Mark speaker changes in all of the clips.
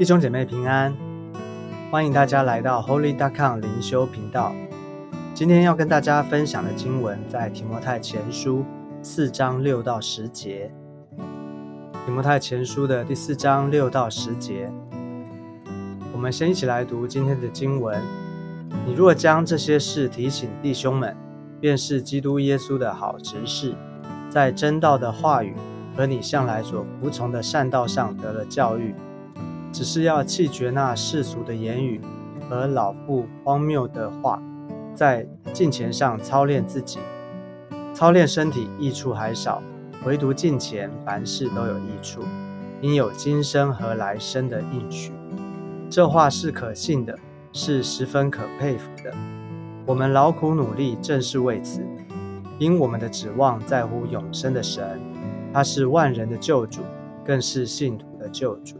Speaker 1: 弟兄姐妹平安，欢迎大家来到 Holy d o c o m 灵修频道。今天要跟大家分享的经文在提摩太前书四章六到十节。提摩太前书的第四章六到十节，我们先一起来读今天的经文。你若将这些事提醒弟兄们，便是基督耶稣的好执事，在真道的话语和你向来所服从的善道上得了教育。只是要弃绝那世俗的言语和老妇荒谬的话，在镜前上操练自己，操练身体益处还少，唯独镜前凡事都有益处，因有今生和来生的应许。这话是可信的，是十分可佩服的。我们劳苦努力，正是为此，因我们的指望在乎永生的神，他是万人的救主，更是信徒的救主。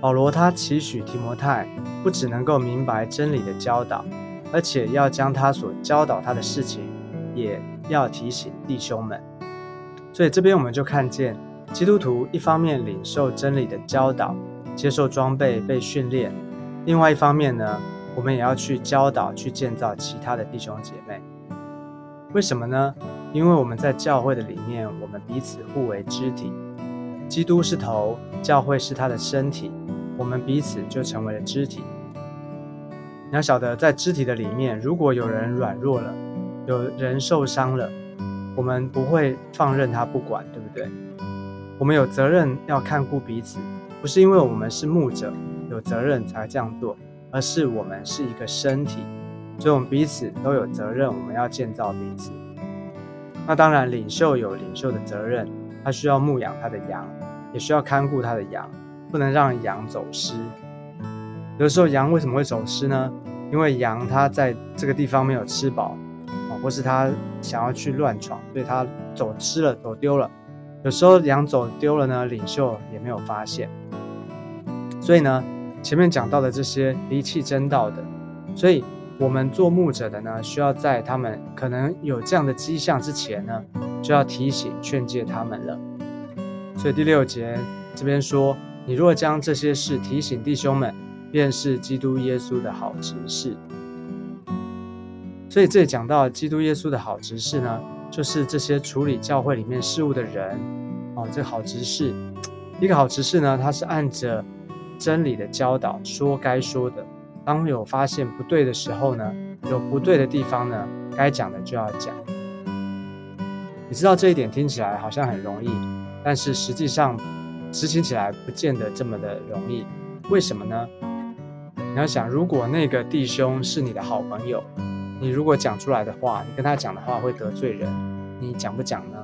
Speaker 1: 保罗他期许提摩太不只能够明白真理的教导，而且要将他所教导他的事情，也要提醒弟兄们。所以这边我们就看见，基督徒一方面领受真理的教导，接受装备被训练；另外一方面呢，我们也要去教导、去建造其他的弟兄姐妹。为什么呢？因为我们在教会的里面，我们彼此互为肢体。基督是头，教会是他的身体，我们彼此就成为了肢体。你要晓得，在肢体的里面，如果有人软弱了，有人受伤了，我们不会放任他不管，对不对？我们有责任要看顾彼此，不是因为我们是牧者有责任才这样做，而是我们是一个身体，所以我们彼此都有责任，我们要建造彼此。那当然，领袖有领袖的责任。他需要牧养他的羊，也需要看顾他的羊，不能让羊走失。有的时候羊为什么会走失呢？因为羊它在这个地方没有吃饱，啊，或是它想要去乱闯，所以它走失了，走丢了。有时候羊走丢了呢，领袖也没有发现。所以呢，前面讲到的这些离弃真道的，所以我们做牧者的呢，需要在他们可能有这样的迹象之前呢。就要提醒劝诫他们了。所以第六节这边说：“你若将这些事提醒弟兄们，便是基督耶稣的好执事。”所以这里讲到基督耶稣的好执事呢，就是这些处理教会里面事务的人哦。这好执事，一个好执事呢，他是按着真理的教导说该说的。当有发现不对的时候呢，有不对的地方呢，该讲的就要讲。你知道这一点听起来好像很容易，但是实际上执行起来不见得这么的容易。为什么呢？你要想，如果那个弟兄是你的好朋友，你如果讲出来的话，你跟他讲的话会得罪人，你讲不讲呢？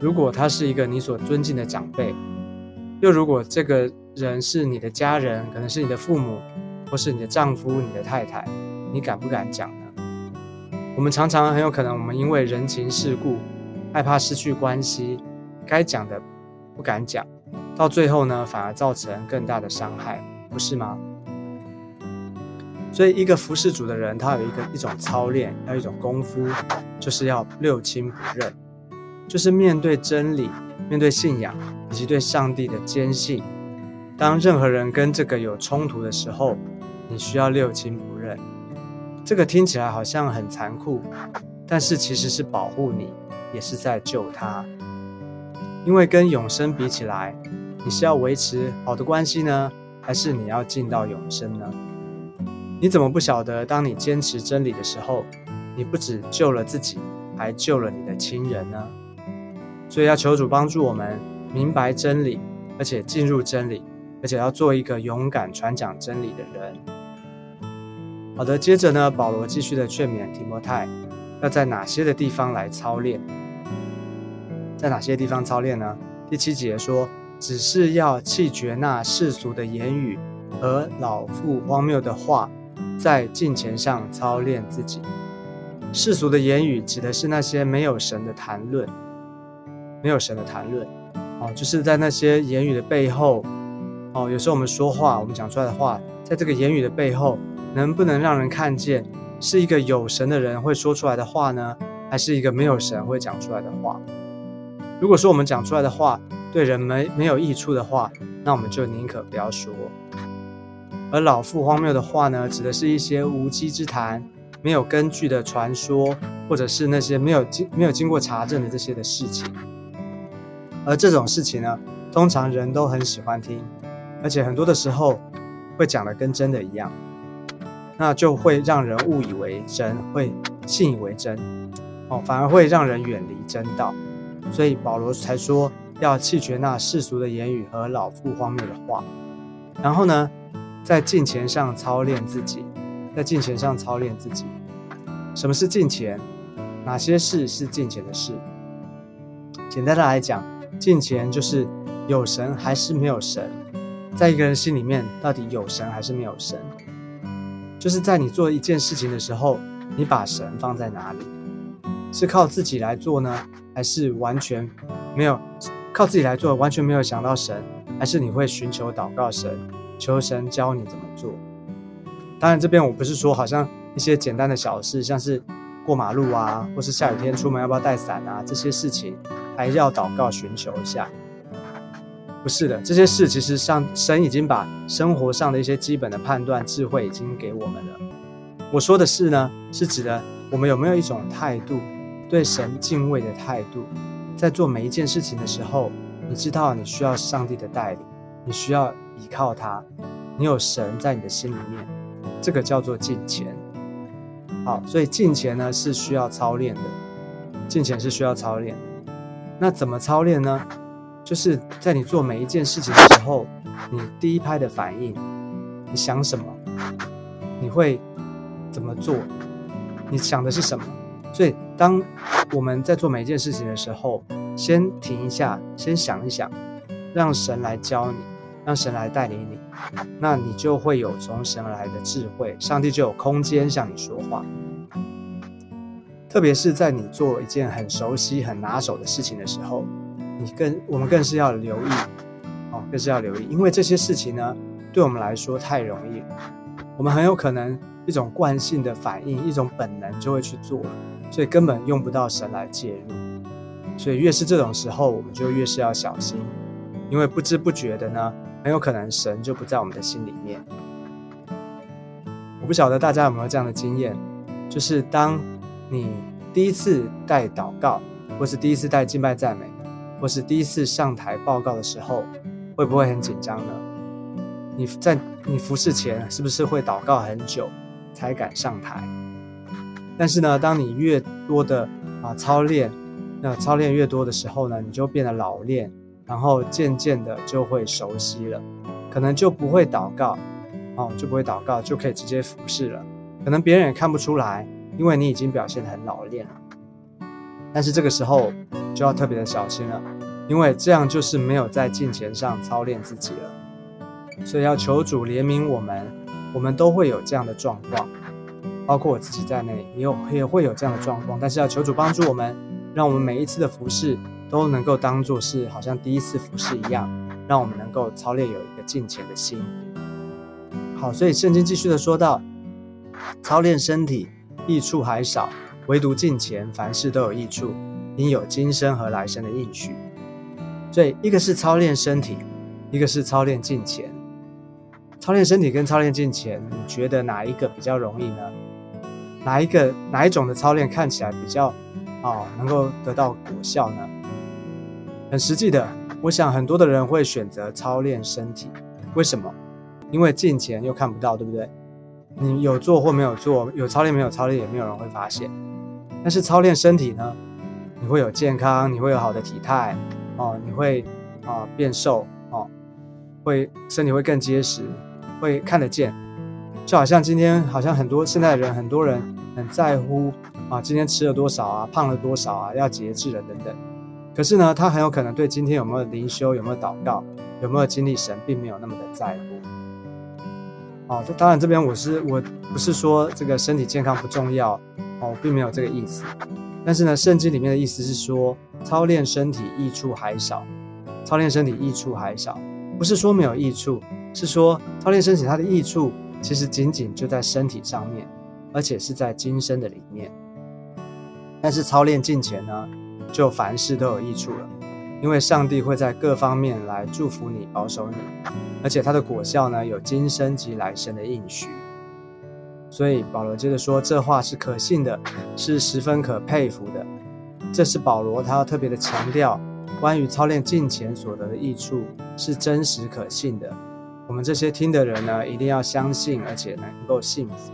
Speaker 1: 如果他是一个你所尊敬的长辈，又如果这个人是你的家人，可能是你的父母，或是你的丈夫、你的太太，你敢不敢讲？我们常常很有可能，我们因为人情世故，害怕失去关系，该讲的不敢讲，到最后呢，反而造成更大的伤害，不是吗？所以，一个服侍主的人，他有一个一种操练，要一种功夫，就是要六亲不认，就是面对真理、面对信仰以及对上帝的坚信，当任何人跟这个有冲突的时候，你需要六亲不认。这个听起来好像很残酷，但是其实是保护你，也是在救他。因为跟永生比起来，你是要维持好的关系呢，还是你要进到永生呢？你怎么不晓得，当你坚持真理的时候，你不只救了自己，还救了你的亲人呢？所以要求主帮助我们明白真理，而且进入真理，而且要做一个勇敢传讲真理的人。好的，接着呢，保罗继续的劝勉提摩太，要在哪些的地方来操练？在哪些地方操练呢？第七节说，只是要弃绝那世俗的言语和老妇荒谬的话，在敬虔上操练自己。世俗的言语指的是那些没有神的谈论，没有神的谈论，哦，就是在那些言语的背后，哦，有时候我们说话，我们讲出来的话，在这个言语的背后。能不能让人看见是一个有神的人会说出来的话呢，还是一个没有神会讲出来的话？如果说我们讲出来的话对人没没有益处的话，那我们就宁可不要说。而老妇荒谬的话呢，指的是一些无稽之谈、没有根据的传说，或者是那些没有经没有经过查证的这些的事情。而这种事情呢，通常人都很喜欢听，而且很多的时候会讲的跟真的一样，那就会让人误以为真，会信以为真，哦，反而会让人远离真道。所以保罗才说要弃绝那世俗的言语和老妇荒谬的话，然后呢，在金钱上操练自己，在金钱上操练自己。什么是金钱？哪些事是金钱的事？简单的来讲。敬虔就是有神还是没有神，在一个人心里面到底有神还是没有神？就是在你做一件事情的时候，你把神放在哪里？是靠自己来做呢，还是完全没有靠自己来做，完全没有想到神？还是你会寻求祷告神，求神教你怎么做？当然，这边我不是说好像一些简单的小事，像是过马路啊，或是下雨天出门要不要带伞啊这些事情。还是要祷告寻求一下，不是的，这些事其实上神已经把生活上的一些基本的判断智慧已经给我们了。我说的是呢，是指的我们有没有一种态度，对神敬畏的态度，在做每一件事情的时候，你知道你需要上帝的带领，你需要依靠他，你有神在你的心里面，这个叫做敬虔。好，所以敬虔呢是需要操练的，敬虔是需要操练。那怎么操练呢？就是在你做每一件事情的时候，你第一拍的反应，你想什么，你会怎么做？你想的是什么？所以，当我们在做每一件事情的时候，先停一下，先想一想，让神来教你，让神来带领你，那你就会有从神来的智慧，上帝就有空间向你说话。特别是在你做一件很熟悉、很拿手的事情的时候，更我们更是要留意，哦，更是要留意，因为这些事情呢，对我们来说太容易，我们很有可能一种惯性的反应、一种本能就会去做了，所以根本用不到神来介入。所以越是这种时候，我们就越是要小心，因为不知不觉的呢，很有可能神就不在我们的心里面。我不晓得大家有没有这样的经验，就是当。你第一次带祷告，或是第一次带敬拜赞美，或是第一次上台报告的时候，会不会很紧张呢？你在你服侍前是不是会祷告很久才敢上台？但是呢，当你越多的啊操练，那操练越多的时候呢，你就变得老练，然后渐渐的就会熟悉了，可能就不会祷告，哦，就不会祷告，就可以直接服侍了，可能别人也看不出来。因为你已经表现得很老练了，但是这个时候就要特别的小心了，因为这样就是没有在金钱上操练自己了。所以要求主怜悯我们，我们都会有这样的状况，包括我自己在内，也有也会有这样的状况。但是要求主帮助我们，让我们每一次的服饰都能够当做是好像第一次服饰一样，让我们能够操练有一个敬虔的心。好，所以圣经继续的说到，操练身体。益处还少，唯独近前，凡事都有益处，应有今生和来生的应许。所以，一个是操练身体，一个是操练近前。操练身体跟操练近前，你觉得哪一个比较容易呢？哪一个哪一种的操练看起来比较哦能够得到果效呢？很实际的，我想很多的人会选择操练身体。为什么？因为近前又看不到，对不对？你有做或没有做，有操练没有操练，也没有人会发现。但是操练身体呢，你会有健康，你会有好的体态，哦，你会啊变瘦，哦，会身体会更结实，会看得见。就好像今天，好像很多现在的人，很多人很在乎啊，今天吃了多少啊，胖了多少啊，要节制了等等。可是呢，他很有可能对今天有没有灵修，有没有祷告，有没有经历神，并没有那么的在乎。哦，这当然这边我是我不是说这个身体健康不重要哦，我并没有这个意思。但是呢，圣经里面的意思是说，操练身体益处还少，操练身体益处还少，不是说没有益处，是说操练身体它的益处其实仅仅就在身体上面，而且是在今生的里面。但是操练近前呢，就凡事都有益处了，因为上帝会在各方面来祝福你、保守你，而且他的果效呢有今生及来生的应许。所以保罗接着说，这话是可信的，是十分可佩服的。这是保罗他要特别的强调，关于操练敬虔所得的益处是真实可信的。我们这些听的人呢，一定要相信，而且能够信服。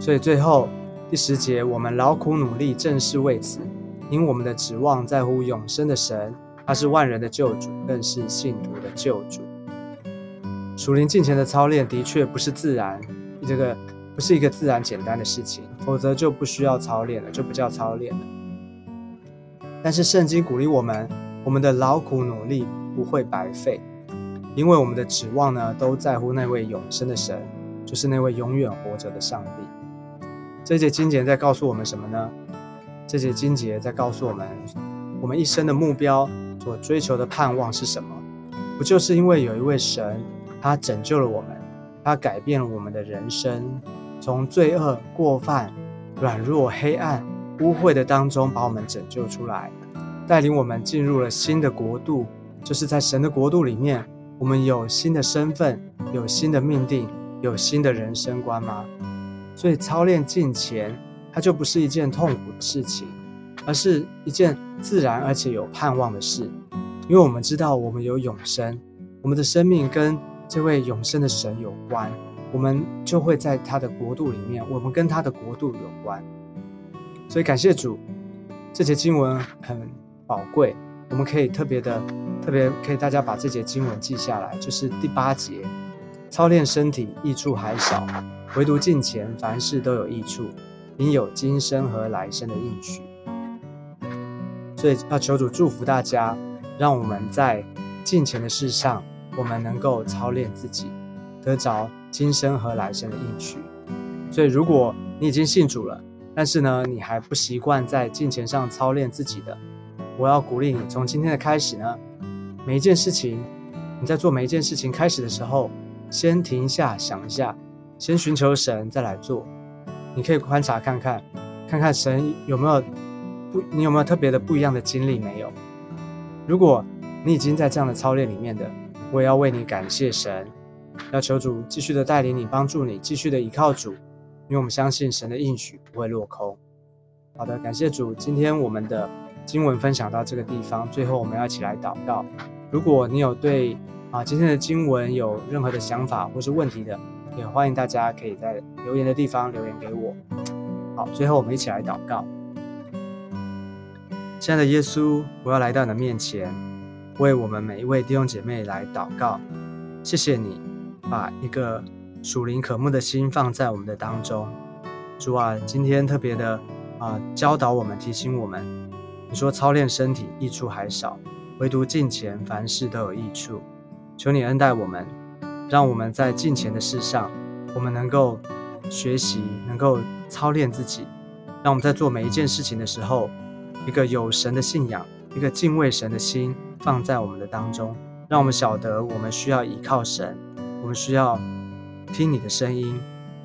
Speaker 1: 所以最后第十节，我们劳苦努力，正是为此，因我们的指望在乎永生的神，他是万人的救主，更是信徒的救主。属灵敬虔的操练的确不是自然，这个不是一个自然简单的事情，否则就不需要操练了，就不叫操练了。但是圣经鼓励我们，我们的劳苦努力不会白费，因为我们的指望呢，都在乎那位永生的神，就是那位永远活着的上帝。这节经节在告诉我们什么呢？这些经节在告诉我们，我们一生的目标所追求的盼望是什么？不就是因为有一位神？他拯救了我们，他改变了我们的人生，从罪恶、过犯、软弱、黑暗、污秽的当中把我们拯救出来，带领我们进入了新的国度。就是在神的国度里面，我们有新的身份，有新的命定，有新的人生观吗？所以操练敬虔，它就不是一件痛苦的事情，而是一件自然而且有盼望的事，因为我们知道我们有永生，我们的生命跟。这位永生的神有关，我们就会在他的国度里面，我们跟他的国度有关。所以感谢主，这节经文很宝贵，我们可以特别的、特别可以大家把这节经文记下来，就是第八节：操练身体益处还少，唯独近前凡事都有益处，应有今生和来生的应许。所以要求主祝福大家，让我们在近前的事上。我们能够操练自己，得着今生和来生的应许。所以，如果你已经信主了，但是呢，你还不习惯在金钱上操练自己的，我要鼓励你，从今天的开始呢，每一件事情，你在做每一件事情开始的时候，先停一下想一下，先寻求神，再来做。你可以观察看看，看看神有没有不，你有没有特别的不一样的经历没有？如果你已经在这样的操练里面的。我也要为你感谢神，要求主继续的带领你，帮助你，继续的依靠主，因为我们相信神的应许不会落空。好的，感谢主，今天我们的经文分享到这个地方，最后我们要一起来祷告。如果你有对啊今天的经文有任何的想法或是问题的，也欢迎大家可以在留言的地方留言给我。好，最后我们一起来祷告。亲爱的耶稣，我要来到你的面前。为我们每一位弟兄姐妹来祷告，谢谢你把一个属灵可慕的心放在我们的当中。主啊，今天特别的啊教导我们，提醒我们，你说操练身体益处还少，唯独敬虔凡事都有益处。求你恩待我们，让我们在敬虔的事上，我们能够学习，能够操练自己，让我们在做每一件事情的时候，一个有神的信仰，一个敬畏神的心。放在我们的当中，让我们晓得我们需要依靠神，我们需要听你的声音，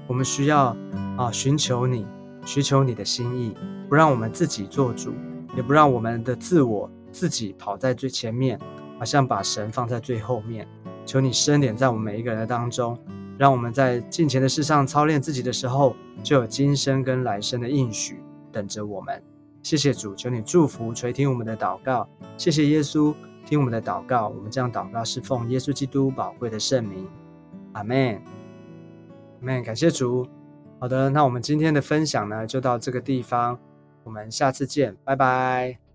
Speaker 1: 我们需要啊寻求你，寻求你的心意，不让我们自己做主，也不让我们的自我自己跑在最前面，好像把神放在最后面。求你伸点在我们每一个人的当中，让我们在近前的事上操练自己的时候，就有今生跟来生的应许等着我们。谢谢主，求你祝福垂听我们的祷告。谢谢耶稣，听我们的祷告。我们这样祷告是奉耶稣基督宝贵的圣名。阿门。阿门。感谢主。好的，那我们今天的分享呢，就到这个地方。我们下次见，拜拜。